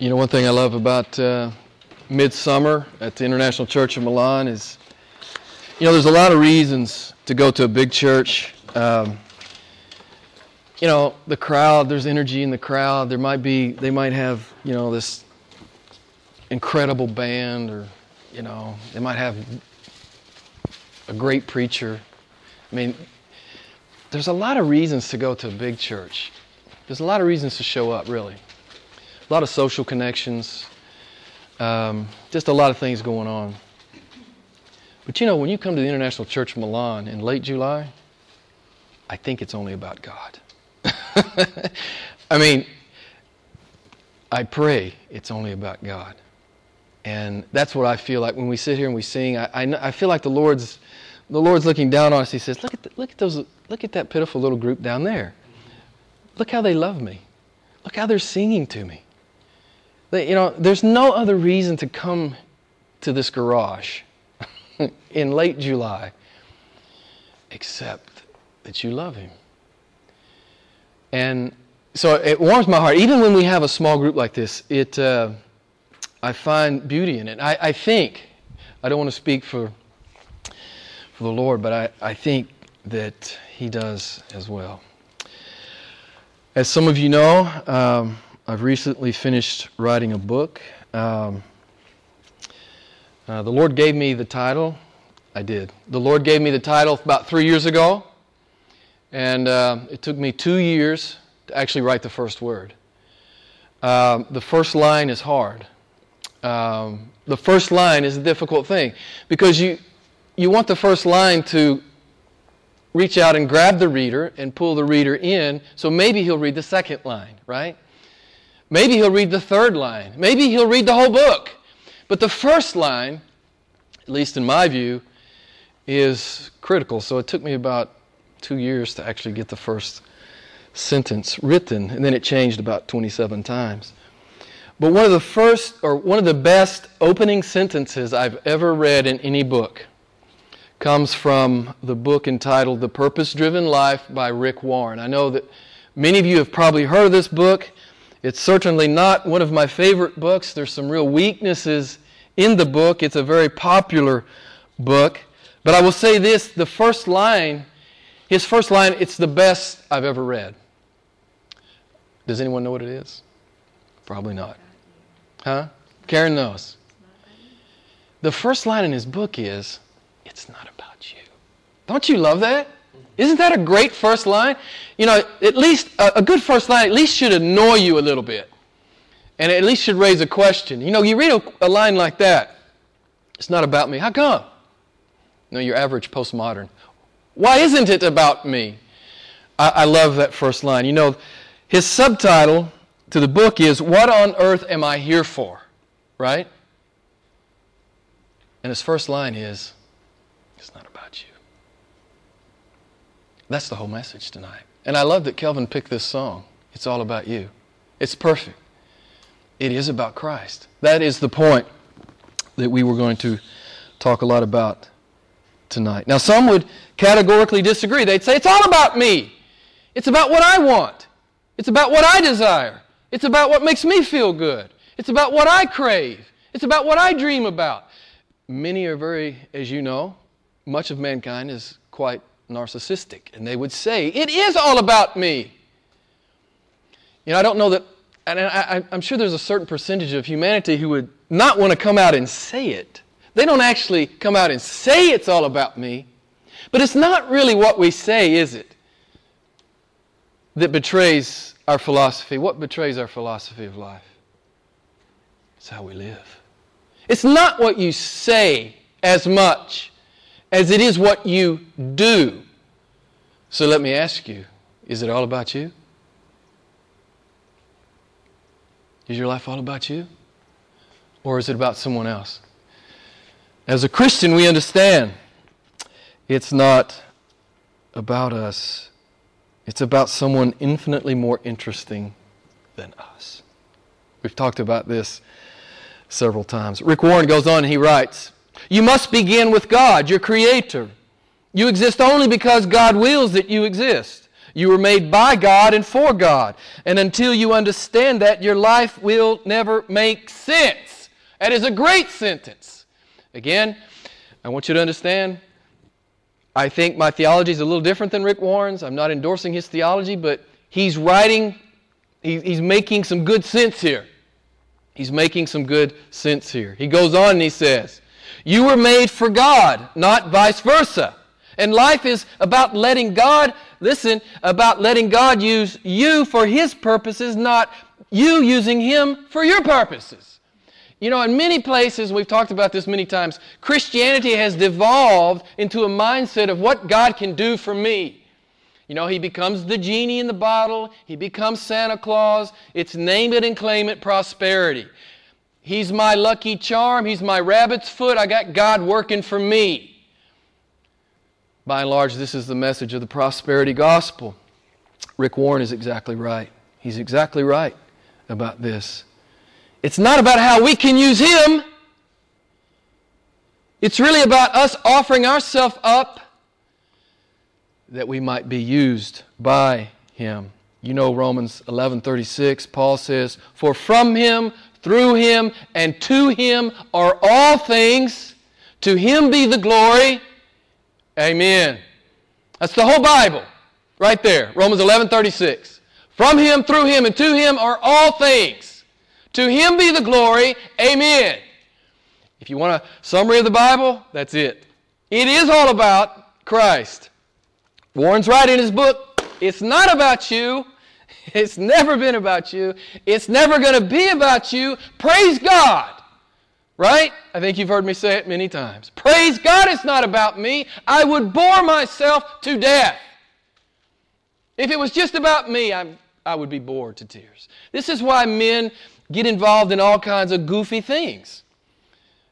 You know, one thing I love about uh, Midsummer at the International Church of Milan is, you know, there's a lot of reasons to go to a big church. Um, you know, the crowd, there's energy in the crowd. There might be, they might have, you know, this incredible band, or, you know, they might have a great preacher. I mean, there's a lot of reasons to go to a big church. There's a lot of reasons to show up, really a lot of social connections, um, just a lot of things going on. But you know, when you come to the International Church of Milan in late July, I think it's only about God. I mean, I pray it's only about God. And that's what I feel like when we sit here and we sing. I, I, I feel like the Lord's, the Lord's looking down on us. He says, look at, the, look, at those, look at that pitiful little group down there. Look how they love me. Look how they're singing to me. You know, there's no other reason to come to this garage in late July except that you love Him. And so it warms my heart. Even when we have a small group like this, it, uh, I find beauty in it. I, I, think, I don't want to speak for, for the Lord, but I, I think that He does as well. As some of you know, um, I've recently finished writing a book. Um, uh, the Lord gave me the title. I did. The Lord gave me the title about three years ago, and uh, it took me two years to actually write the first word. Um, the first line is hard. Um, the first line is a difficult thing because you you want the first line to reach out and grab the reader and pull the reader in, so maybe he'll read the second line, right? Maybe he'll read the third line. Maybe he'll read the whole book. But the first line, at least in my view, is critical. So it took me about two years to actually get the first sentence written, and then it changed about 27 times. But one of the first, or one of the best opening sentences I've ever read in any book comes from the book entitled The Purpose Driven Life by Rick Warren. I know that many of you have probably heard of this book. It's certainly not one of my favorite books. There's some real weaknesses in the book. It's a very popular book. But I will say this the first line, his first line, it's the best I've ever read. Does anyone know what it is? Probably not. Huh? Karen knows. The first line in his book is, It's not about you. Don't you love that? Isn't that a great first line? You know, at least a, a good first line at least should annoy you a little bit. And at least should raise a question. You know, you read a, a line like that. It's not about me. How come? No, your average postmodern. Why isn't it about me? I, I love that first line. You know, his subtitle to the book is What on Earth Am I Here For? Right? And his first line is It's not. That's the whole message tonight. And I love that Kelvin picked this song. It's all about you. It's perfect. It is about Christ. That is the point that we were going to talk a lot about tonight. Now, some would categorically disagree. They'd say, it's all about me. It's about what I want. It's about what I desire. It's about what makes me feel good. It's about what I crave. It's about what I dream about. Many are very, as you know, much of mankind is quite narcissistic. And they would say, It is all about me. You know, I don't know that, and I, am sure there's a certain percentage of humanity who would not want to come out and say it. They don't actually come out and say it's all about me, but it's not really what we say, is it? That betrays our philosophy. What betrays our philosophy of life? It's how we live. It's not what you say as much as it is what you do. So let me ask you is it all about you? Is your life all about you? Or is it about someone else? As a Christian, we understand it's not about us, it's about someone infinitely more interesting than us. We've talked about this several times. Rick Warren goes on and he writes you must begin with God, your Creator. You exist only because God wills that you exist. You were made by God and for God. And until you understand that, your life will never make sense. That is a great sentence. Again, I want you to understand I think my theology is a little different than Rick Warren's. I'm not endorsing his theology, but he's writing, he's making some good sense here. He's making some good sense here. He goes on and he says, You were made for God, not vice versa. And life is about letting God, listen, about letting God use you for His purposes, not you using Him for your purposes. You know, in many places, we've talked about this many times, Christianity has devolved into a mindset of what God can do for me. You know, he becomes the genie in the bottle, he becomes Santa Claus. It's name it and claim it prosperity. He's my lucky charm, he's my rabbit's foot. I got God working for me. By and large, this is the message of the prosperity gospel. Rick Warren is exactly right. He's exactly right about this. It's not about how we can use Him. It's really about us offering ourselves up that we might be used by Him. You know Romans 11:36 Paul says, "For from him, through him and to him are all things; to him be the glory." Amen. That's the whole Bible right there. Romans 11:36. From him, through him and to him are all things. To him be the glory. Amen. If you want a summary of the Bible, that's it. It is all about Christ. Warren's right in his book. It's not about you. It's never been about you. It's never going to be about you. Praise God. Right? I think you've heard me say it many times. Praise God, it's not about me. I would bore myself to death. If it was just about me, I'm, I would be bored to tears. This is why men get involved in all kinds of goofy things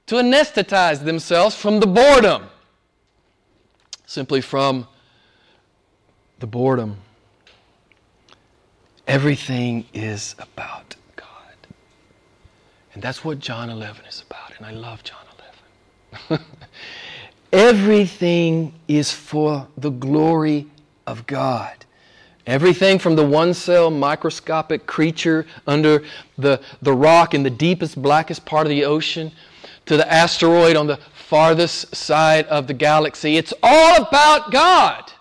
to anesthetize themselves from the boredom. Simply from the boredom. Everything is about God. And that's what John 11 is about. And I love John 11. Everything is for the glory of God. Everything from the one cell microscopic creature under the, the rock in the deepest, blackest part of the ocean to the asteroid on the farthest side of the galaxy. It's all about God.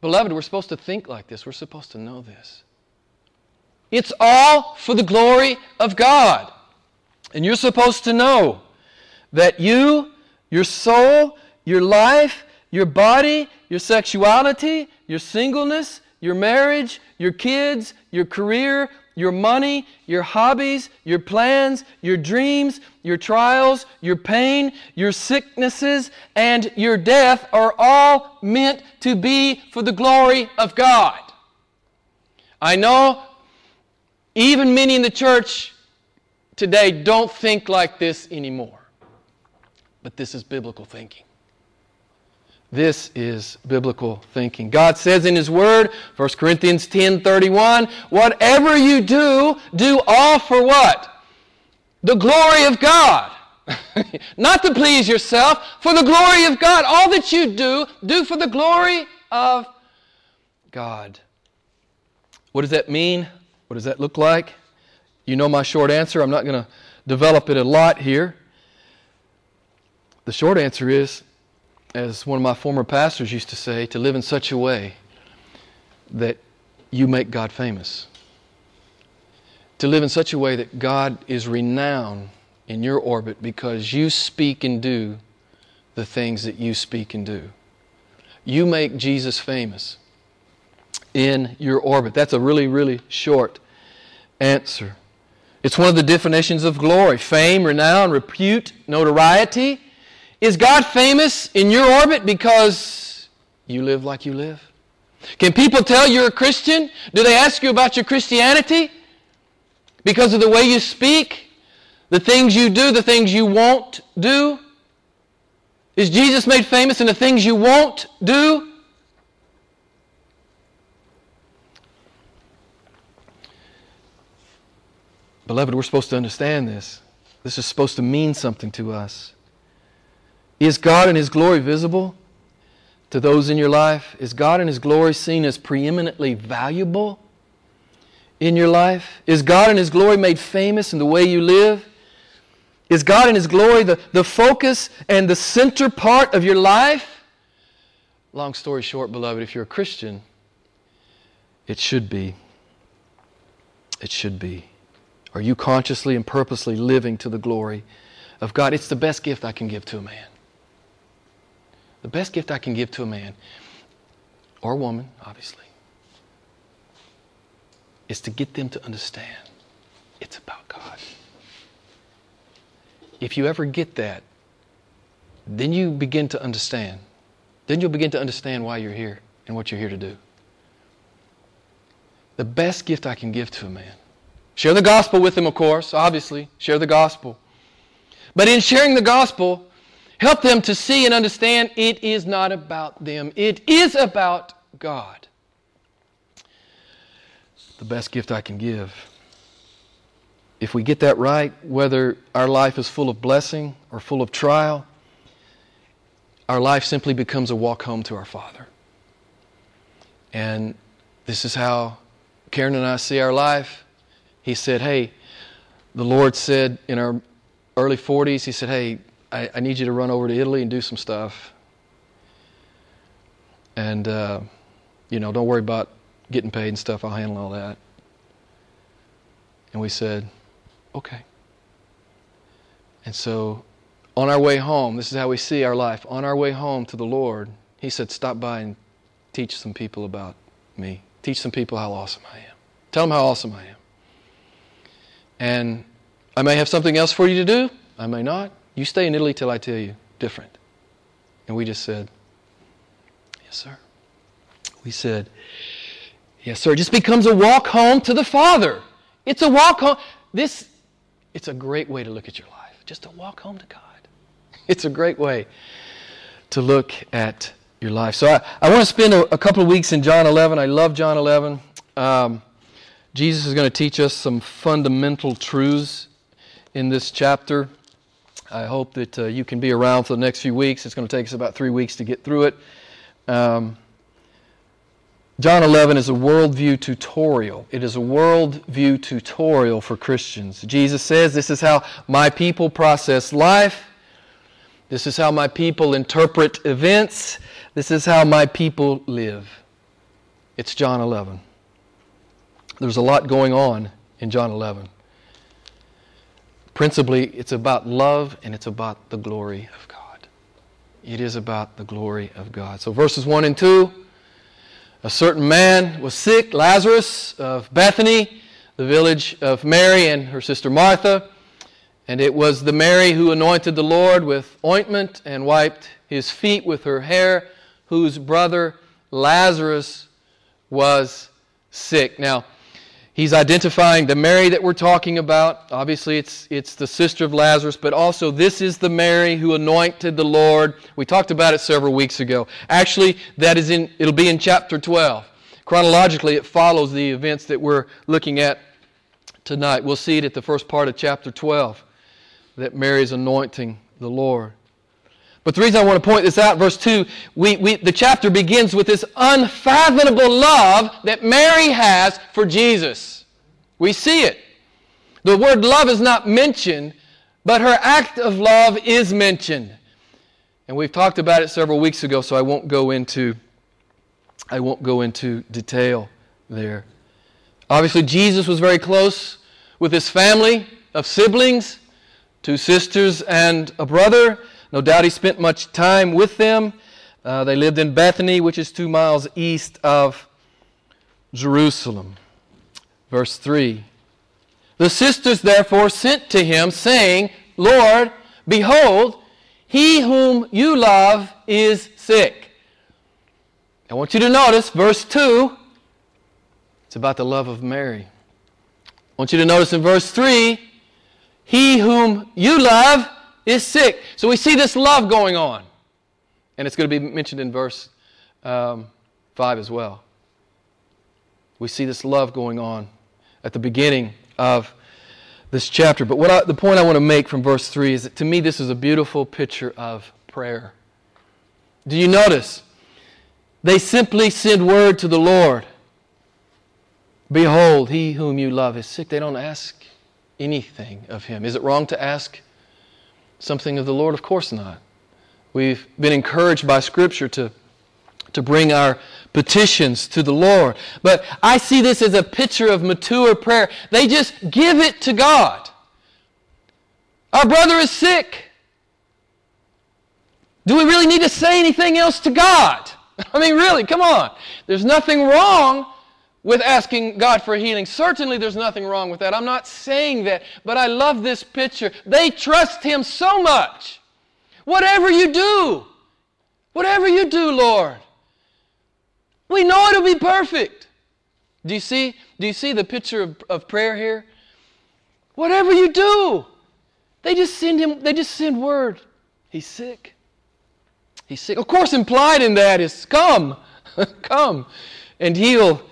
Beloved, we're supposed to think like this. We're supposed to know this. It's all for the glory of God. And you're supposed to know that you, your soul, your life, your body, your sexuality, your singleness, your marriage, your kids, your career, your money, your hobbies, your plans, your dreams, your trials, your pain, your sicknesses, and your death are all meant to be for the glory of God. I know even many in the church today don't think like this anymore, but this is biblical thinking. This is biblical thinking. God says in His Word, 1 Corinthians 10 31, whatever you do, do all for what? The glory of God. Not to please yourself, for the glory of God. All that you do, do for the glory of God. What does that mean? What does that look like? You know my short answer. I'm not going to develop it a lot here. The short answer is as one of my former pastors used to say, to live in such a way that you make God famous. To live in such a way that God is renowned in your orbit because you speak and do the things that you speak and do. You make Jesus famous in your orbit. That's a really, really short answer. It's one of the definitions of glory fame, renown, repute, notoriety. Is God famous in your orbit because you live like you live? Can people tell you're a Christian? Do they ask you about your Christianity? Because of the way you speak, the things you do, the things you won't do? Is Jesus made famous in the things you won't do? Beloved, we're supposed to understand this. This is supposed to mean something to us. Is God and His glory visible? to those in your life? Is God and His glory seen as preeminently valuable in your life? Is God and His glory made famous in the way you live? Is God and His glory the, the focus and the center part of your life? Long story short, beloved, if you're a Christian, it should be. It should be. Are you consciously and purposely living to the glory of God? It's the best gift I can give to a man. The best gift I can give to a man, or a woman, obviously, is to get them to understand it's about God. If you ever get that, then you begin to understand. Then you'll begin to understand why you're here and what you're here to do. The best gift I can give to a man. Share the gospel with him, of course, obviously. Share the gospel. But in sharing the gospel, help them to see and understand it is not about them, it is about God. The best gift I can give. If we get that right, whether our life is full of blessing or full of trial, our life simply becomes a walk home to our Father. And this is how Karen and I see our life. He said, Hey, the Lord said in our early 40s, He said, Hey, I, I need you to run over to Italy and do some stuff. And, uh, you know, don't worry about getting paid and stuff. I'll handle all that. And we said, okay. And so on our way home, this is how we see our life. On our way home to the Lord, He said, stop by and teach some people about me. Teach some people how awesome I am. Tell them how awesome I am. And I may have something else for you to do. I may not. You stay in Italy till I tell you different. And we just said, Yes, sir. We said, Yes, sir. It just becomes a walk home to the Father. It's a walk home. This, it's a great way to look at your life. Just a walk home to God. It's a great way to look at your life. So I, I want to spend a, a couple of weeks in John 11. I love John 11. Um, Jesus is going to teach us some fundamental truths in this chapter. I hope that uh, you can be around for the next few weeks. It's going to take us about three weeks to get through it. Um, John 11 is a worldview tutorial. It is a worldview tutorial for Christians. Jesus says, This is how my people process life. This is how my people interpret events. This is how my people live. It's John 11. There's a lot going on in John 11. Principally, it's about love and it's about the glory of God. It is about the glory of God. So, verses 1 and 2 a certain man was sick, Lazarus of Bethany, the village of Mary and her sister Martha. And it was the Mary who anointed the Lord with ointment and wiped his feet with her hair, whose brother Lazarus was sick. Now, He's identifying the Mary that we're talking about. Obviously, it's, it's the sister of Lazarus, but also this is the Mary who anointed the Lord. We talked about it several weeks ago. Actually, that is in, it'll be in chapter 12. Chronologically, it follows the events that we're looking at tonight. We'll see it at the first part of chapter 12 that Mary's anointing the Lord. But the reason I want to point this out, verse 2, we, we, the chapter begins with this unfathomable love that Mary has for Jesus. We see it. The word love is not mentioned, but her act of love is mentioned. And we've talked about it several weeks ago, so I won't go into, I won't go into detail there. Obviously, Jesus was very close with his family of siblings, two sisters and a brother. No doubt he spent much time with them. Uh, they lived in Bethany, which is two miles east of Jerusalem. Verse 3 The sisters therefore sent to him, saying, Lord, behold, he whom you love is sick. I want you to notice verse 2. It's about the love of Mary. I want you to notice in verse 3 He whom you love is sick. So we see this love going on. And it's going to be mentioned in verse um, 5 as well. We see this love going on at the beginning of this chapter. But what I, the point I want to make from verse 3 is that to me, this is a beautiful picture of prayer. Do you notice They simply send word to the Lord Behold, he whom you love is sick. They don't ask anything of him. Is it wrong to ask something of the Lord? Of course not. We've been encouraged by Scripture to, to bring our petitions to the Lord. But I see this as a picture of mature prayer. They just give it to God. Our brother is sick. Do we really need to say anything else to God? I mean, really, come on. There's nothing wrong with asking God for healing. Certainly, there's nothing wrong with that. I'm not saying that, but I love this picture. They trust Him so much. Whatever you do, whatever you do, Lord, we know it'll be perfect. Do you see? Do you see the picture of, of prayer here? Whatever you do, they just send him. They just send word. He's sick. He's sick. Of course, implied in that is come, come, and heal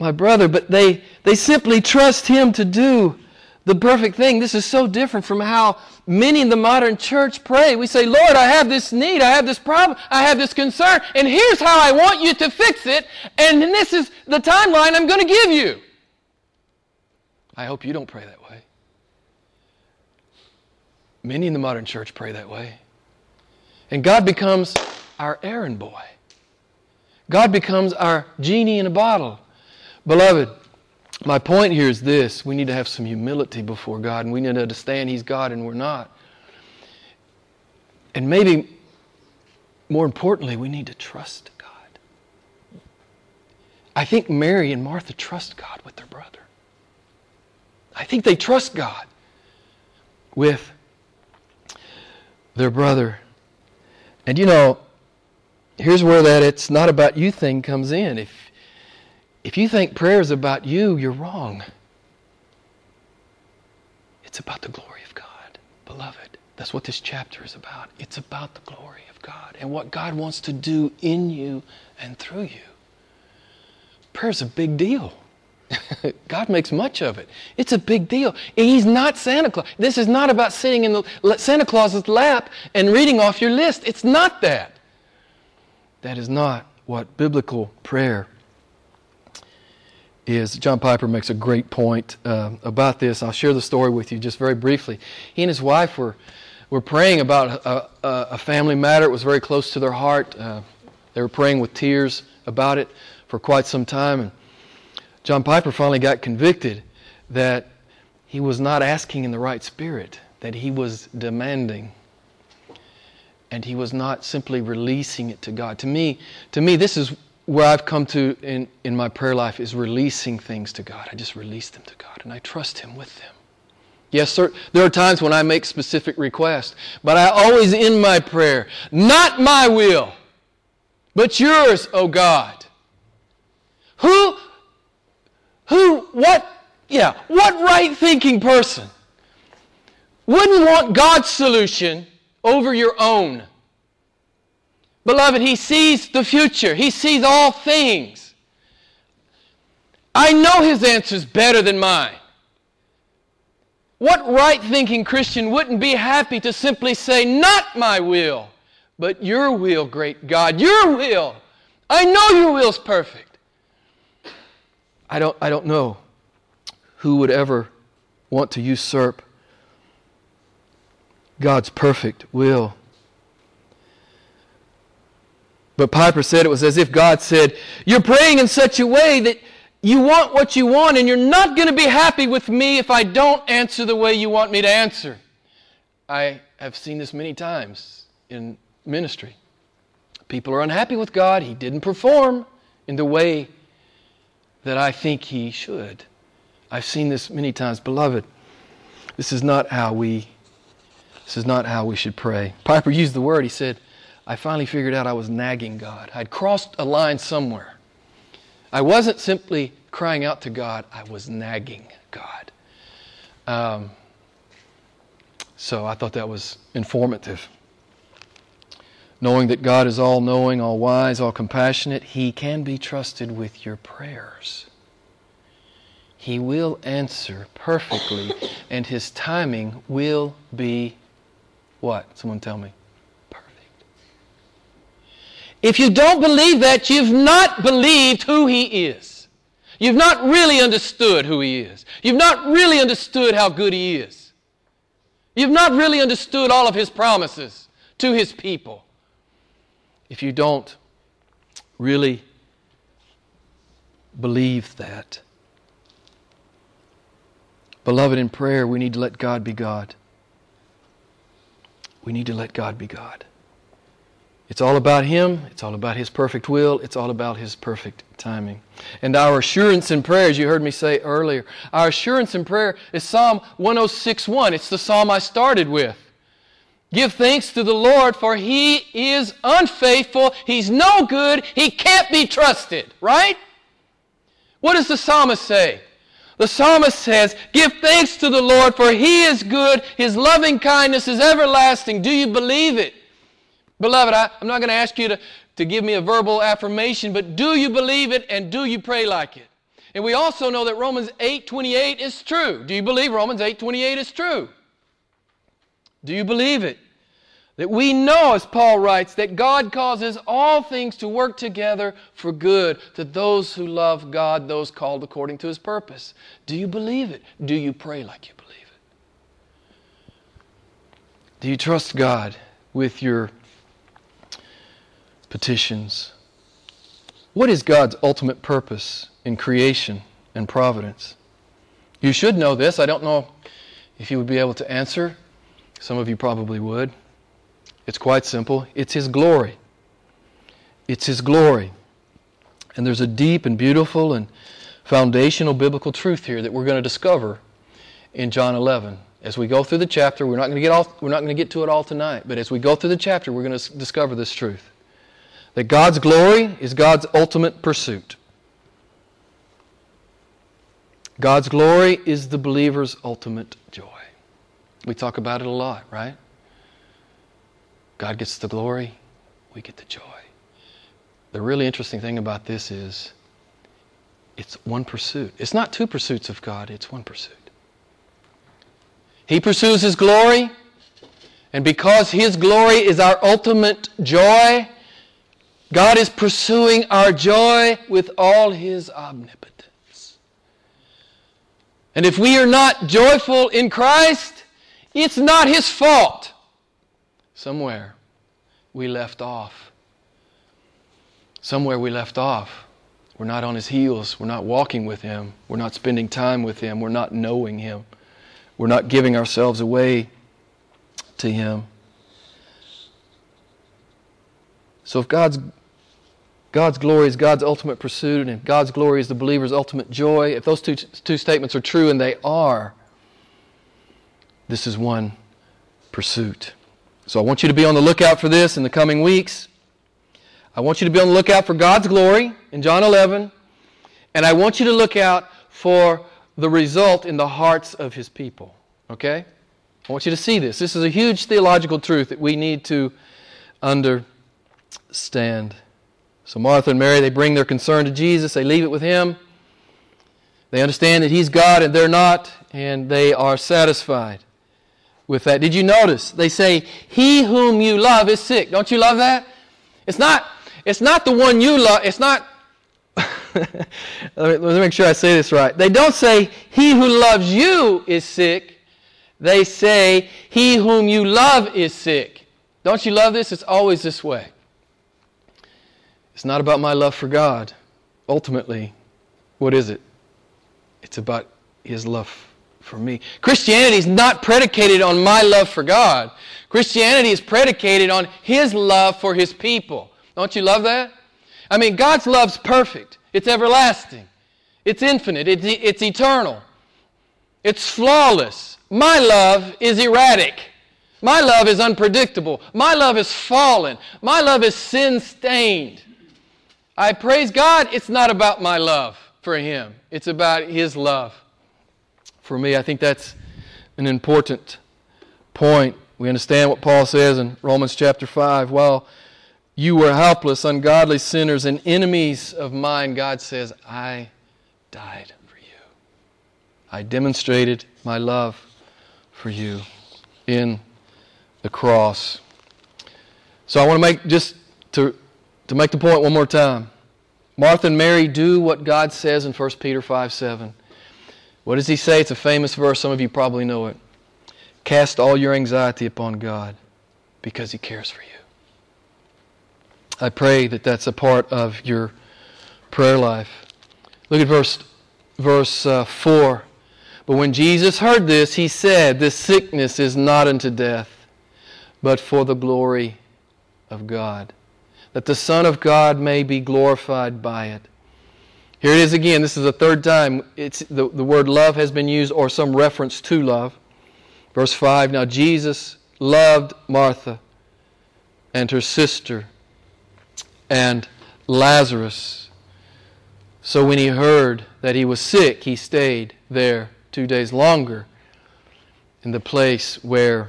my brother, but they, they simply trust him to do the perfect thing. This is so different from how many in the modern church pray. We say, Lord, I have this need, I have this problem, I have this concern, and here's how I want you to fix it, and this is the timeline I'm going to give you. I hope you don't pray that way. Many in the modern church pray that way. And God becomes our errand boy. God becomes our genie in a bottle. Beloved, my point here is this we need to have some humility before God, and we need to understand He's God and we're not. And maybe more importantly, we need to trust God. I think Mary and Martha trust God with their brother. I think they trust God with their brother. And you know, here's where that it's not about you thing comes in. If if you think prayer is about you, you're wrong. It's about the glory of God, beloved. That's what this chapter is about. It's about the glory of God and what God wants to do in you and through you. Prayer is a big deal. God makes much of it. It's a big deal. He's not Santa Claus. This is not about sitting in the Santa Claus's lap and reading off your list. It's not that. That is not what biblical prayer is John Piper makes a great point uh, about this. I'll share the story with you just very briefly. He and his wife were, were praying about a, a, a family matter. It was very close to their heart. Uh, they were praying with tears about it for quite some time. And John Piper finally got convicted that he was not asking in the right spirit, that he was demanding. And he was not simply releasing it to God. To me, to me, this is where I've come to in, in my prayer life is releasing things to God. I just release them to God and I trust Him with them. Yes, sir, there are times when I make specific requests, but I always end my prayer, not my will, but yours, O oh God. Who, who, what, yeah, what right thinking person wouldn't want God's solution over your own? Beloved, He sees the future, He sees all things. I know His answers better than mine. What right thinking Christian wouldn't be happy to simply say, Not my will, but your will, great God, your will. I know your will's perfect. I don't, I don't know who would ever want to usurp God's perfect will. But Piper said it was as if God said, You're praying in such a way that you want what you want, and you're not going to be happy with me if I don't answer the way you want me to answer. I have seen this many times in ministry. People are unhappy with God. He didn't perform in the way that I think He should. I've seen this many times. Beloved, this is not how we this is not how we should pray. Piper used the word, he said, I finally figured out I was nagging God. I'd crossed a line somewhere. I wasn't simply crying out to God, I was nagging God. Um, so I thought that was informative. Knowing that God is all knowing, all wise, all compassionate, He can be trusted with your prayers. He will answer perfectly, and His timing will be what? Someone tell me. If you don't believe that, you've not believed who He is. You've not really understood who He is. You've not really understood how good He is. You've not really understood all of His promises to His people. If you don't really believe that. Beloved, in prayer, we need to let God be God. We need to let God be God. It's all about Him. It's all about His perfect will. It's all about His perfect timing. And our assurance in prayer, as you heard me say earlier, our assurance in prayer is Psalm 106.1. It's the psalm I started with. Give thanks to the Lord, for He is unfaithful. He's no good. He can't be trusted. Right? What does the psalmist say? The psalmist says, Give thanks to the Lord, for He is good. His loving kindness is everlasting. Do you believe it? Beloved, I, am not going to ask you to, to give me a verbal affirmation, but do you believe it and do you pray like it? And we also know that Romans 8:28 is true. Do you believe Romans 8:28 is true? Do you believe it? That we know, as Paul writes, that God causes all things to work together for good to those who love God, those called according to his purpose. Do you believe it? Do you pray like you believe it? Do you trust God with your petitions. What is God's ultimate purpose in creation and providence? You should know this. I don't know if you would be able to answer. Some of you probably would. It's quite simple. It's His glory. It's His glory. And there's a deep and beautiful and foundational biblical truth here that we're going to discover in John 11. As we go through the chapter, we're not going to get all, we're not going to get to it all tonight, but as we go through the chapter, we're going to discover this truth that God's glory is God's ultimate pursuit. God's glory is the believer's ultimate joy. We talk about it a lot, right? God gets the glory, we get the joy. The really interesting thing about this is it's one pursuit. It's not two pursuits of God, it's one pursuit. He pursues His glory, and because His glory is our ultimate joy, God is pursuing our joy with all His omnipotence. And if we are not joyful in Christ, it's not His fault. Somewhere we left off. Somewhere we left off. We're not on His heels. We're not walking with Him. We're not spending time with Him. We're not knowing Him. We're not giving ourselves away to Him. So if God's God's glory is God's ultimate pursuit, and God's glory is the believer's ultimate joy. If those two, two statements are true, and they are, this is one pursuit. So I want you to be on the lookout for this in the coming weeks. I want you to be on the lookout for God's glory in John 11, and I want you to look out for the result in the hearts of His people. Okay? I want you to see this. This is a huge theological truth that we need to understand. So Martha and Mary, they bring their concern to Jesus, they leave it with Him. They understand that He's God and they're not, and they are satisfied with that. Did you notice? They say, He whom you love is sick. Don't you love that? It's not, it's not the one you love, it's not. let, me, let me make sure I say this right. They don't say, He who loves you is sick. They say, He whom you love is sick. Don't you love this? It's always this way. It's not about my love for God. Ultimately, what is it? It's about His love for me. Christianity is not predicated on my love for God. Christianity is predicated on His love for His people. Don't you love that? I mean, God's love's perfect. It's everlasting. It's infinite. It's, it's eternal. It's flawless. My love is erratic. My love is unpredictable. My love is fallen. My love is sin stained. I praise God, it's not about my love for Him, it's about His love for me. I think that's an important point. We understand what Paul says in Romans chapter 5. While you were helpless, ungodly sinners, and enemies of mine, God says, I died for you. I demonstrated my love for you in the cross. So I want to make just to To make the point one more time, Martha and Mary do what God says in 1 Peter 5 7. What does he say? It's a famous verse. Some of you probably know it. Cast all your anxiety upon God because he cares for you. I pray that that's a part of your prayer life. Look at verse, verse uh, 4. But when Jesus heard this, he said, This sickness is not unto death, but for the glory of God, that the Son of God may be glorified by it. Here it is again. This is the third time it's, the, the word love has been used or some reference to love. Verse 5 Now Jesus loved Martha and her sister and Lazarus. So when he heard that he was sick, he stayed there two days longer in the place where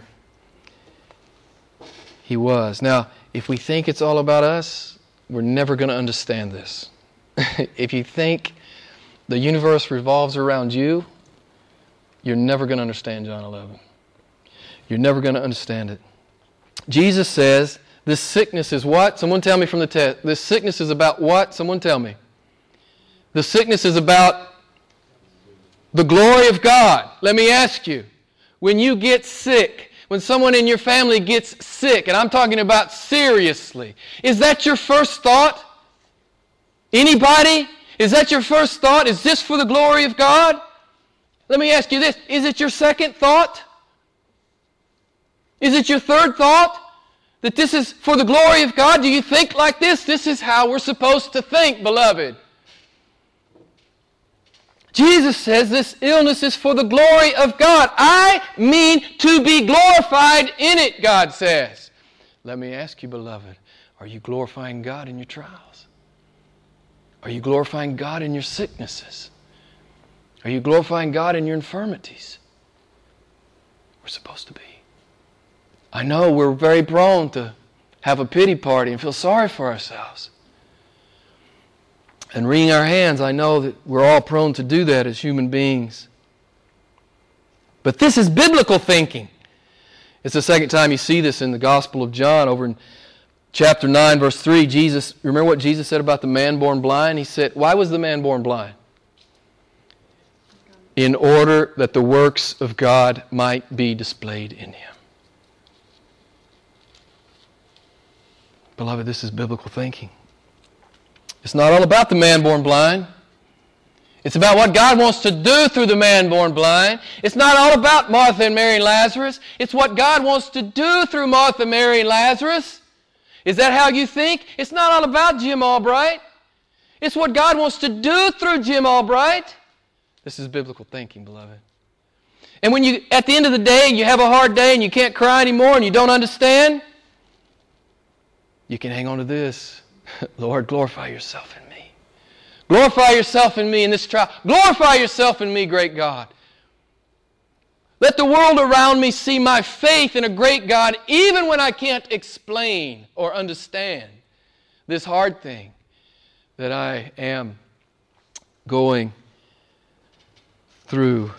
he was. Now, if we think it's all about us, we're never going to understand this. if you think the universe revolves around you, you're never going to understand John 11. You're never going to understand it. Jesus says, This sickness is what? Someone tell me from the text. This sickness is about what? Someone tell me. The sickness is about the glory of God. Let me ask you when you get sick, when someone in your family gets sick, and I'm talking about seriously, is that your first thought? Anybody? Is that your first thought? Is this for the glory of God? Let me ask you this is it your second thought? Is it your third thought? That this is for the glory of God? Do you think like this? This is how we're supposed to think, beloved. Jesus says this illness is for the glory of God. I mean to be glorified in it, God says. Let me ask you, beloved, are you glorifying God in your trials? Are you glorifying God in your sicknesses? Are you glorifying God in your infirmities? We're supposed to be. I know we're very prone to have a pity party and feel sorry for ourselves. And wringing our hands, I know that we're all prone to do that as human beings. But this is biblical thinking. It's the second time you see this in the Gospel of John over in chapter 9, verse 3, Jesus, remember what Jesus said about the man born blind? He said, Why was the man born blind? In order that the works of God might be displayed in him. Beloved, this is biblical thinking. It's not all about the man born blind. It's about what God wants to do through the man born blind. It's not all about Martha and Mary and Lazarus. It's what God wants to do through Martha, Mary, and Lazarus. Is that how you think? It's not all about Jim Albright. It's what God wants to do through Jim Albright. This is biblical thinking, beloved. And when you, at the end of the day, and you have a hard day and you can't cry anymore and you don't understand, you can hang on to this. Lord, glorify yourself in me. Glorify yourself in me in this trial. Glorify yourself in me, great God. Let the world around me see my faith in a great God, even when I can't explain or understand this hard thing that I am going through.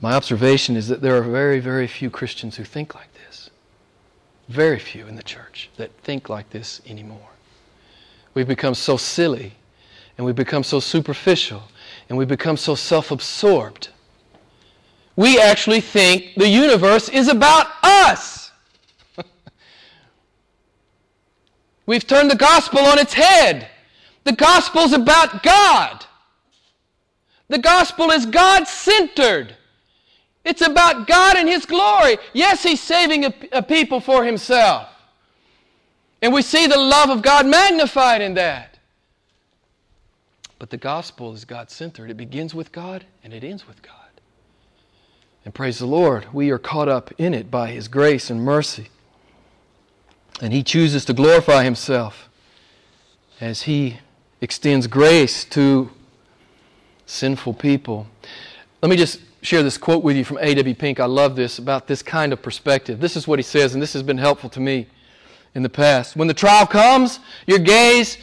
My observation is that there are very, very few Christians who think like this. Very few in the church that think like this anymore. We've become so silly and we've become so superficial and we've become so self absorbed. We actually think the universe is about us. We've turned the gospel on its head. The gospel's about God. The gospel is God centered. It's about God and His glory. Yes, He's saving a, a, people for Himself. And we see the love of God magnified in that. But the gospel is God centered. It begins with God and it ends with God. And praise the Lord, we are caught up in it by His grace and mercy. And He chooses to glorify Himself as He extends grace to sinful people. Let me just share this quote with you from A.W. Pink. I love this about this kind of perspective. This is what he says, and this has been helpful to me in the past. When the trial comes, your gaze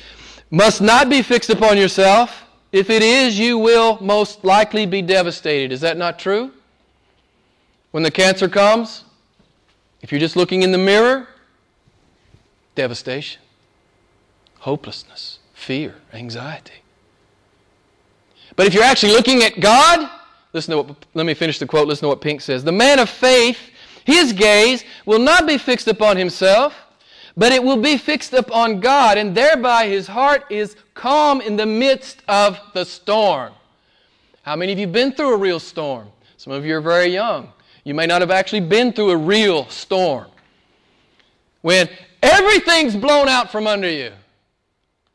must not be fixed upon yourself. If it is, you will most likely be devastated. Is that not true? When the cancer comes, if you're just looking in the mirror, devastation, hopelessness, fear, anxiety. But if you're actually looking at God, listen to what, let me finish the quote. Listen to what Pink says. The man of faith, his gaze will not be fixed upon himself, but it will be fixed upon God, and thereby his heart is calm in the midst of the storm. How many of you been through a real storm? Some of you are very young. You may not have actually been through a real storm. When everything's blown out from under you.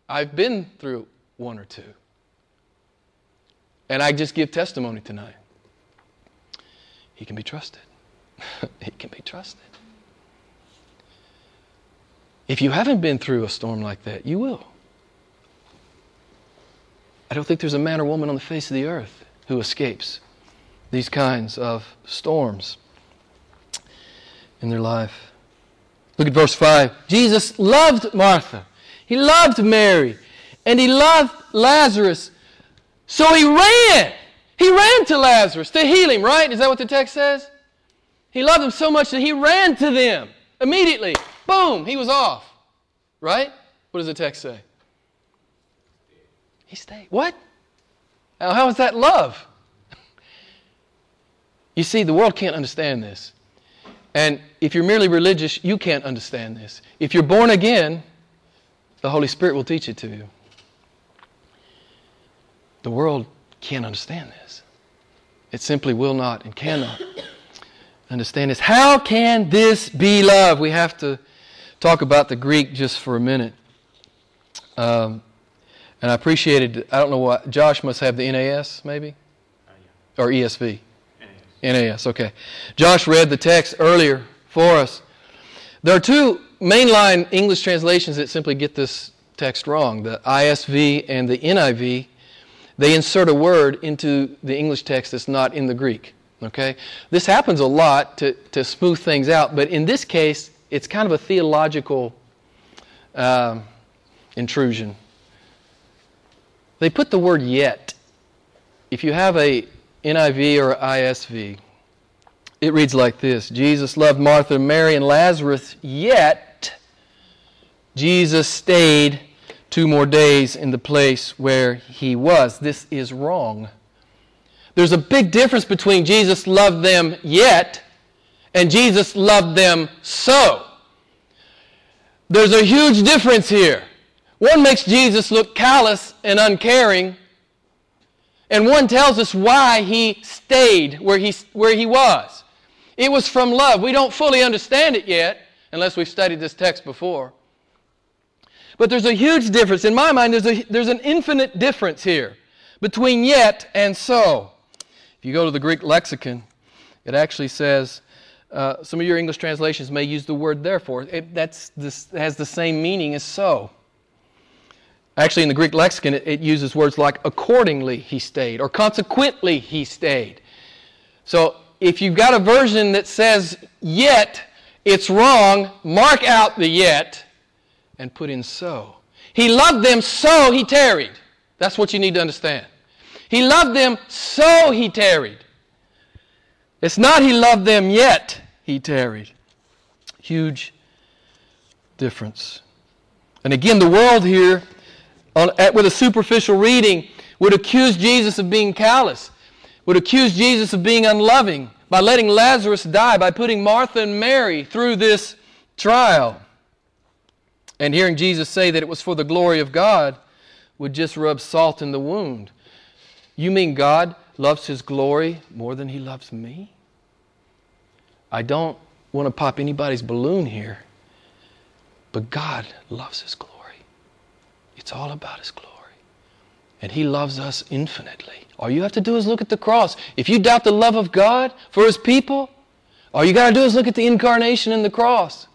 I've been through one or two. And I just give testimony tonight. He can be trusted. he can be trusted. If you haven't been through a storm like that, you will. I don't think there's a man or woman on the face of the earth who escapes these kinds of storms in their life. Look at verse 5. Jesus loved Martha, he loved Mary, and he loved Lazarus. So he ran. He ran to Lazarus to heal him, right? Is that what the text says? He loved them so much that he ran to them immediately. Boom, he was off. Right? What does the text say? He stayed. What? Now, how is that love? You see, the world can't understand this. And if you're merely religious, you can't understand this. If you're born again, the Holy Spirit will teach it to you. The world can't understand this. It simply will not and cannot understand this. How can this be love? We have to talk about the Greek just for a minute. Um, and I appreciated, I don't know what, Josh must have the NAS maybe? Or ESV? NAS. NAS, okay. Josh read the text earlier for us. There are two mainline English translations that simply get this text wrong the ISV and the NIV. They insert a word into the English text that's not in the Greek. Okay? This happens a lot to, to smooth things out, but in this case, it's kind of a theological um, intrusion. They put the word yet. If you have a NIV or ISV, it reads like this Jesus loved Martha, Mary, and Lazarus, yet Jesus stayed two more days in the place where he was. This is wrong. There's a big difference between Jesus loved them yet and Jesus loved them so. There's a huge difference here. One makes Jesus look callous and uncaring, and one tells us why he stayed where he, where he was. It was from love. We don't fully understand it yet, unless we've studied this text before. But there's a huge difference. In my mind, there's, a, there's an infinite difference here between yet and so. If you go to the Greek lexicon, it actually says, uh, some of your English translations may use the word therefore. It that's this, has the same meaning as so. Actually, in the Greek lexicon, it, it uses words like accordingly he stayed or consequently he stayed. So if you've got a version that says yet, it's wrong, mark out the yet and put in so. He loved them so he tarried. That's what you need to understand. He loved them so he tarried. It's not he loved them yet he tarried. Huge difference. And again, the world here, on, at, with a superficial reading, would accuse Jesus of being callous, would accuse Jesus of being unloving by letting Lazarus die, by putting Martha and Mary through this trial. And hearing Jesus say that it was for the glory of God would just rub salt in the wound. You mean God loves His glory more than He loves me? I don't want to pop anybody's balloon here, but God loves His glory. It's all about His glory. And He loves us infinitely. All you have to do is look at the cross. If you doubt the love of God for His people, all you got to do is look at the incarnation and the cross.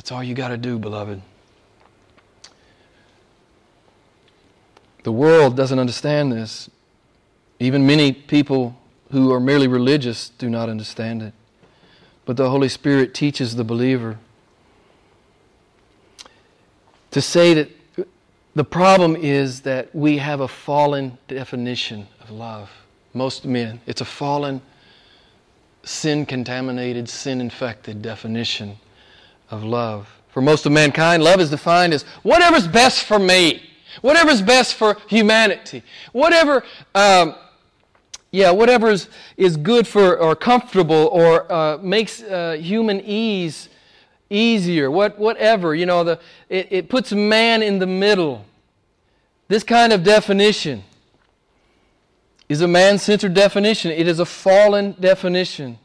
That's all you got to do, beloved. The world doesn't understand this. Even many people who are merely religious do not understand it. But the Holy Spirit teaches the believer to say that the problem is that we have a fallen definition of love. Most men, it's a fallen, sin contaminated, sin infected definition of love. For most of mankind, love is defined as whatever's best for me, whatever's best for humanity, whatever, um, yeah, whatever is, is good for or comfortable or uh, makes uh, human ease easier, what, whatever. You know, the, it, it puts man in the middle. This kind of definition is a man centered definition, it is a fallen definition.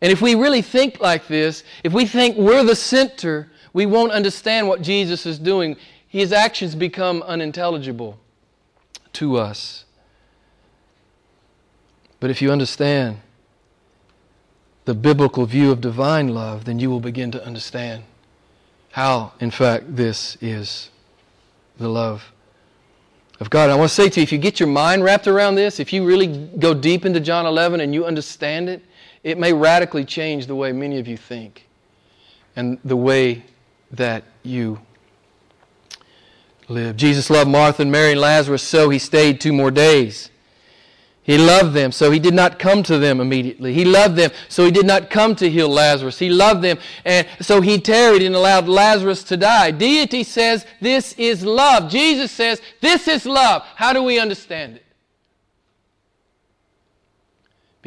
And if we really think like this, if we think we're the center, we won't understand what Jesus is doing. His actions become unintelligible to us. But if you understand the biblical view of divine love, then you will begin to understand how, in fact, this is the love of God. And I want to say to you, if you get your mind wrapped around this, if you really go deep into John 11 and you understand it, it may radically change the way many of you think and the way that you live. Jesus loved Martha and Mary and Lazarus, so he stayed two more days. He loved them, so he did not come to them immediately. He loved them, so he did not come to heal Lazarus. He loved them, and so he tarried and allowed Lazarus to die. Deity says this is love. Jesus says this is love. How do we understand it?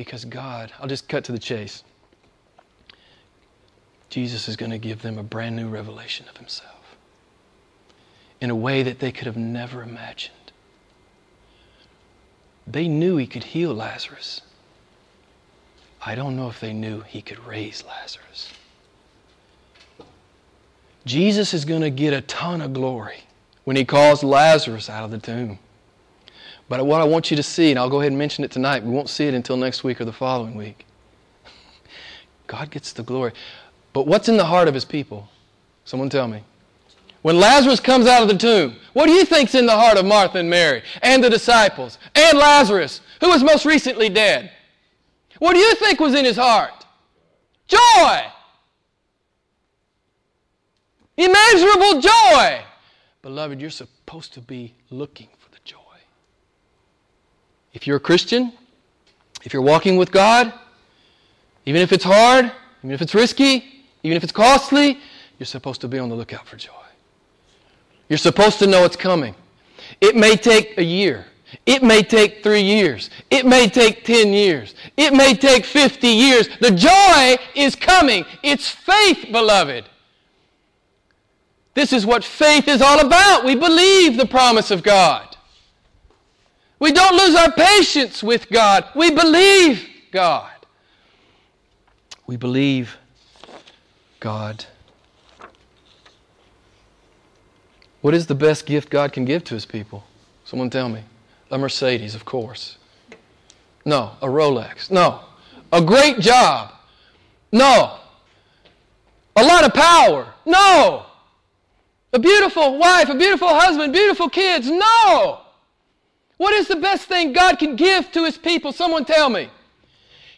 Because God, I'll just cut to the chase. Jesus is going to give them a brand new revelation of Himself in a way that they could have never imagined. They knew He could heal Lazarus. I don't know if they knew He could raise Lazarus. Jesus is going to get a ton of glory when He calls Lazarus out of the tomb. But what I want you to see, and I'll go ahead and mention it tonight, we won't see it until next week or the following week. God gets the glory. But what's in the heart of his people? Someone tell me. When Lazarus comes out of the tomb, what do you think's in the heart of Martha and Mary and the disciples and Lazarus, who was most recently dead? What do you think was in his heart? Joy. Immeasurable joy. Beloved, you're supposed to be looking if you're a Christian, if you're walking with God, even if it's hard, even if it's risky, even if it's costly, you're supposed to be on the lookout for joy. You're supposed to know it's coming. It may take a year. It may take three years. It may take 10 years. It may take 50 years. The joy is coming. It's faith, beloved. This is what faith is all about. We believe the promise of God. We don't lose our patience with God. We believe God. We believe God. What is the best gift God can give to his people? Someone tell me. A Mercedes, of course. No. A Rolex. No. A great job. No. A lot of power. No. A beautiful wife, a beautiful husband, beautiful kids. No. What is the best thing God can give to his people? Someone tell me.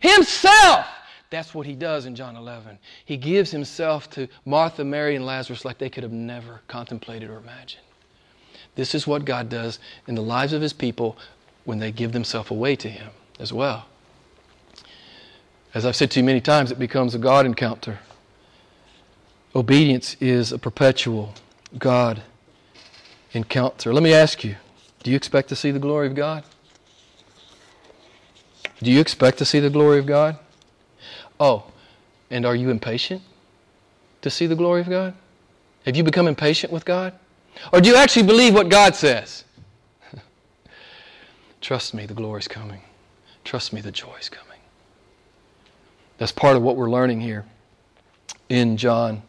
Himself. That's what he does in John 11. He gives himself to Martha, Mary, and Lazarus like they could have never contemplated or imagined. This is what God does in the lives of his people when they give themselves away to him as well. As I've said to you many times, it becomes a God encounter. Obedience is a perpetual God encounter. Let me ask you do you expect to see the glory of God? Do you expect to see the glory of God? Oh, and are you impatient to see the glory of God? Have you become impatient with God? Or do you actually believe what God says? Trust me, the glory is coming. Trust me, the joy is coming. That's part of what we're learning here in John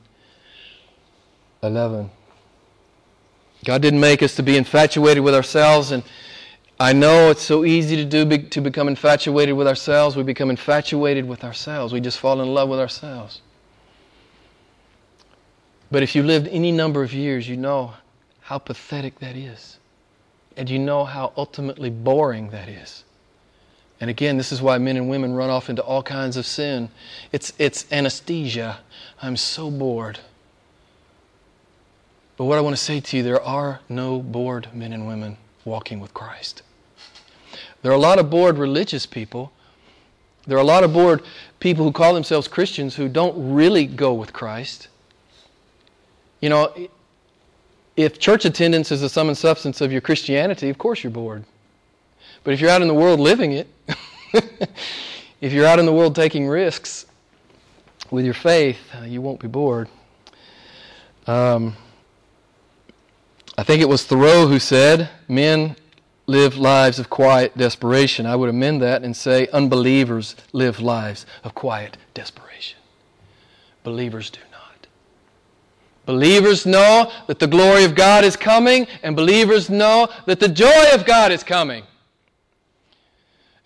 11. God didn't make us to be infatuated with ourselves, and I know it's so easy to do to become infatuated with ourselves. We become infatuated with ourselves. We just fall in love with ourselves. But if you lived any number of years, you know how pathetic that is. And you know how ultimately boring that is. And again, this is why men and women run off into all kinds of sin. It's, it's anesthesia. I'm so bored. But what I want to say to you, there are no bored men and women walking with Christ. There are a lot of bored religious people. There are a lot of bored people who call themselves Christians who don't really go with Christ. You know, if church attendance is the sum and substance of your Christianity, of course you're bored. But if you're out in the world living it, if you're out in the world taking risks with your faith, uh, you won't be bored. Um, I think it was Thoreau who said, Men live lives of quiet desperation. I would amend that and say, Unbelievers live lives of quiet desperation. Believers do not. Believers know that the glory of God is coming, and believers know that the joy of God is coming.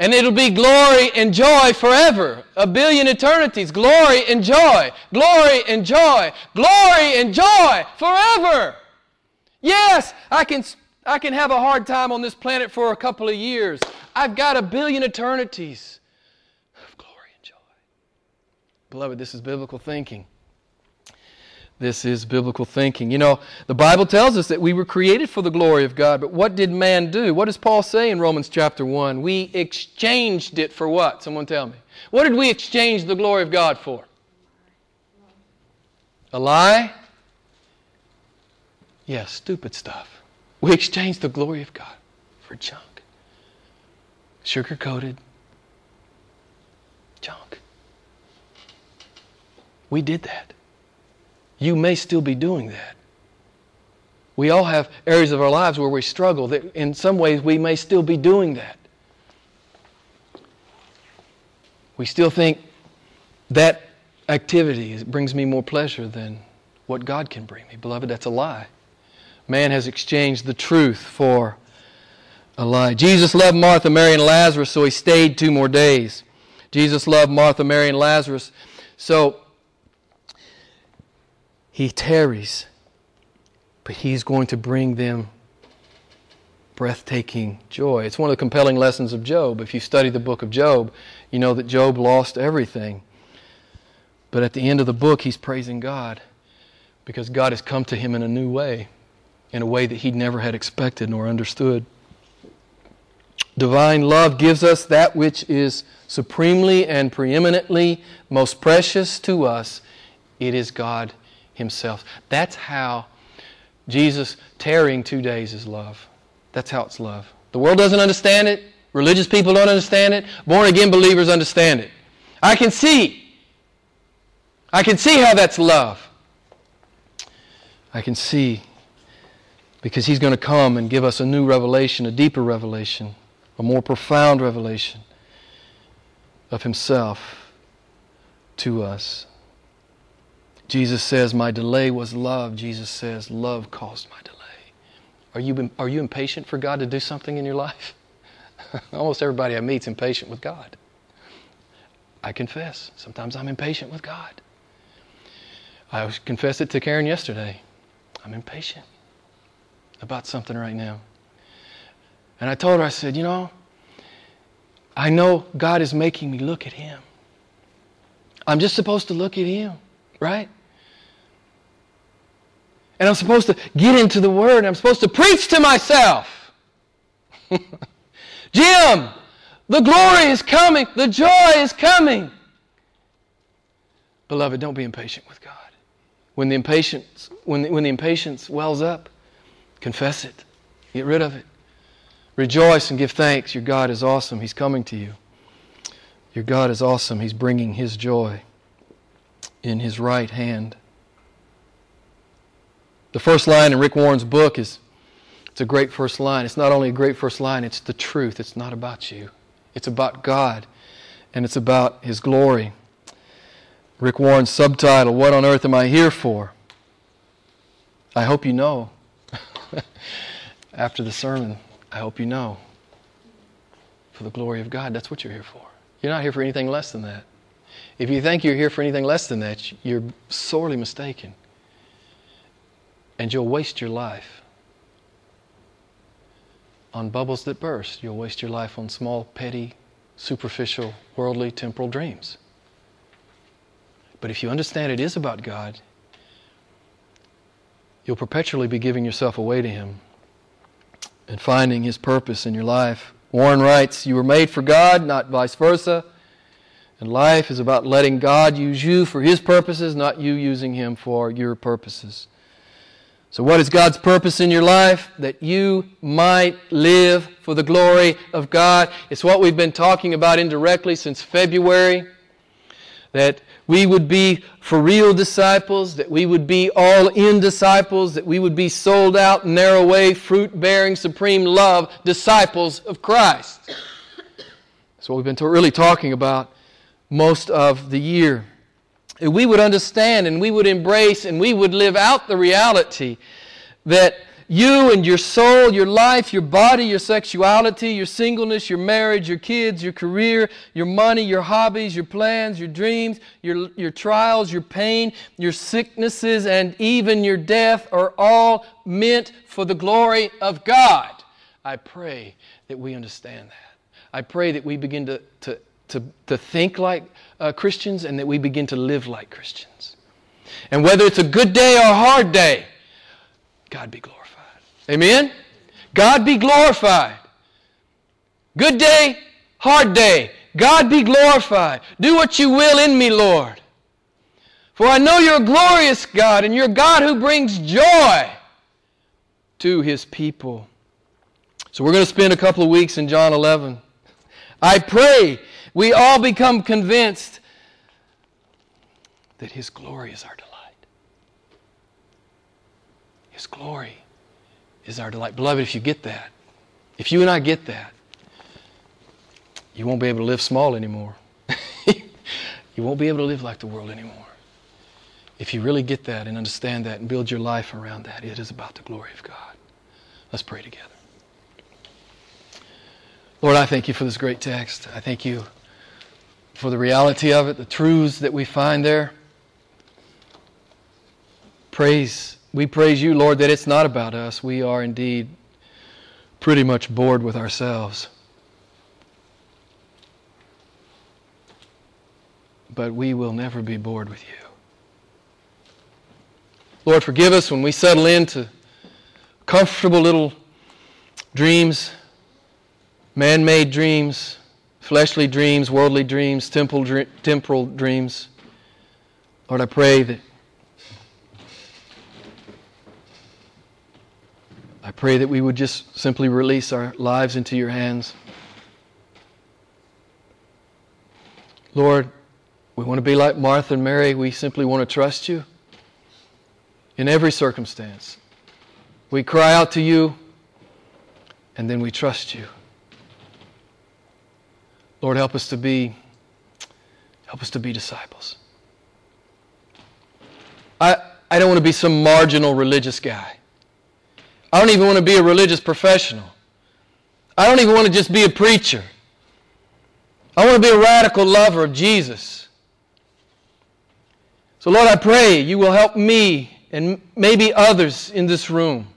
And it'll be glory and joy forever. A billion eternities. Glory and joy. Glory and joy. Glory and joy forever. Yes, I can, I can have a hard time on this planet for a couple of years. I've got a billion eternities of glory and joy. Beloved, this is biblical thinking. This is biblical thinking. You know, the Bible tells us that we were created for the glory of God, but what did man do? What does Paul say in Romans chapter 1? We exchanged it for what? Someone tell me. What did we exchange the glory of God for? A lie? Yeah, stupid stuff. We exchanged the glory of God for junk. Sugar coated junk. We did that. You may still be doing that. We all have areas of our lives where we struggle that in some ways we may still be doing that. We still think that activity brings me more pleasure than what God can bring me. Beloved, that's a lie. Man has exchanged the truth for a lie. Jesus loved Martha, Mary, and Lazarus, so he stayed two more days. Jesus loved Martha, Mary, and Lazarus, so he tarries. But he's going to bring them breathtaking joy. It's one of the compelling lessons of Job. If you study the book of Job, you know that Job lost everything. But at the end of the book, he's praising God because God has come to him in a new way in a way that he never had expected nor understood. Divine love gives us that which is supremely and preeminently most precious to us. It is God Himself. That's how Jesus tarrying two days is love. That's how it's love. The world doesn't understand it. Religious people don't understand it. Born again believers understand it. I can see. I can see how that's love. I can see because He's going to come and give us a new revelation, a deeper revelation, a more profound revelation of Himself to us. Jesus says, My delay was love. Jesus says, Love caused my delay. Are you, are you impatient for God to do something in your life? Almost everybody I meet is impatient with God. I confess, sometimes I'm impatient with God. I confessed it to Karen yesterday. I'm impatient about something right now. And I told her, I said, you know, I know God is making me look at Him. I'm just supposed to look at Him, right? And I'm supposed to get into the Word. I'm supposed to preach to myself. Jim, the glory is coming. The joy is coming. Beloved, don't be impatient with God. When the impatience, when the, when the impatience wells up, Confess it. Get rid of it. Rejoice and give thanks. Your God is awesome. He's coming to you. Your God is awesome. He's bringing His joy in His right hand. The first line in Rick Warren's book is it's a great first line. It's not only a great first line, it's the truth. It's not about you. It's about God and it's about His glory. Rick Warren's subtitle, What on Earth Am I Here For? I hope you know after the sermon, I hope you know, for the glory of God, that's what you're here for. You're not here for anything less than that. If you think you're here for anything less than that, you're sorely mistaken. And you'll waste your life on bubbles that burst. You'll waste your life on small, petty, superficial, worldly, temporal dreams. But if you understand it is about God, you'll perpetually be giving yourself away to Him and finding His purpose in your life. Warren writes, You were made for God, not vice versa. And life is about letting God use you for His purposes, not you using Him for your purposes. So, what is God's purpose in your life? That you might live for the glory of God. It's what we've been talking about indirectly since February. That we would be for real disciples, that we would be all in disciples, that we would be sold out, narrow way, fruit bearing, supreme love disciples of Christ. That's what we've been really talking about most of the year we would understand and we would embrace and we would live out the reality that you and your soul, your life, your body, your sexuality, your singleness, your marriage, your kids, your career, your money, your hobbies, your plans, your dreams, your, your trials, your pain, your sicknesses, and even your death are all meant for the glory of God. I pray that we understand that. I pray that we begin to, to, to, to think like uh, Christians and that we begin to live like Christians. And whether it's a good day or a hard day, God be glorified. Amen? God be glorified. Good day, hard day. God be glorified. Do what you will in me, Lord. For I know you're a glorious God and you're God who brings joy to his people. So we're going to spend a couple of weeks in John 11. I pray we all become convinced that His glory is our delight. His glory is our delight. Beloved, if you get that, if you and I get that, you won't be able to live small anymore. you won't be able to live like the world anymore. If you really get that and understand that and build your life around that, it is about the glory of God. Let's pray together. Lord, I thank you for this great text. I thank you for the reality of it, the truths that we find there. Praise, we praise you, Lord, that it's not about us. We are indeed pretty much bored with ourselves. But we will never be bored with you. Lord, forgive us when we settle into comfortable little dreams, man made dreams fleshly dreams, worldly dreams, temporal, temporal dreams. Lord, I pray that I pray that we would just simply release our lives into your hands. Lord, we want to be like Martha and Mary. We simply want to trust you in every circumstance. We cry out to you, and then we trust you. Lord, help us to be help us to be disciples. I, I don't want to be some marginal religious guy. I don't even want to be a religious professional. I don't even want to just be a preacher. I want to be a radical lover of Jesus. So, Lord, I pray you will help me and maybe others in this room.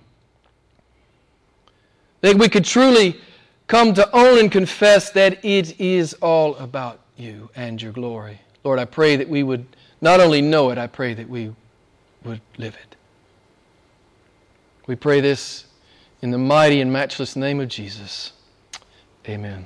That we could truly come to own and confess that it is all about you and your glory. Lord, I pray that we would not only know it, I pray that we would live it. We pray this in the mighty and matchless name of Jesus. Amen.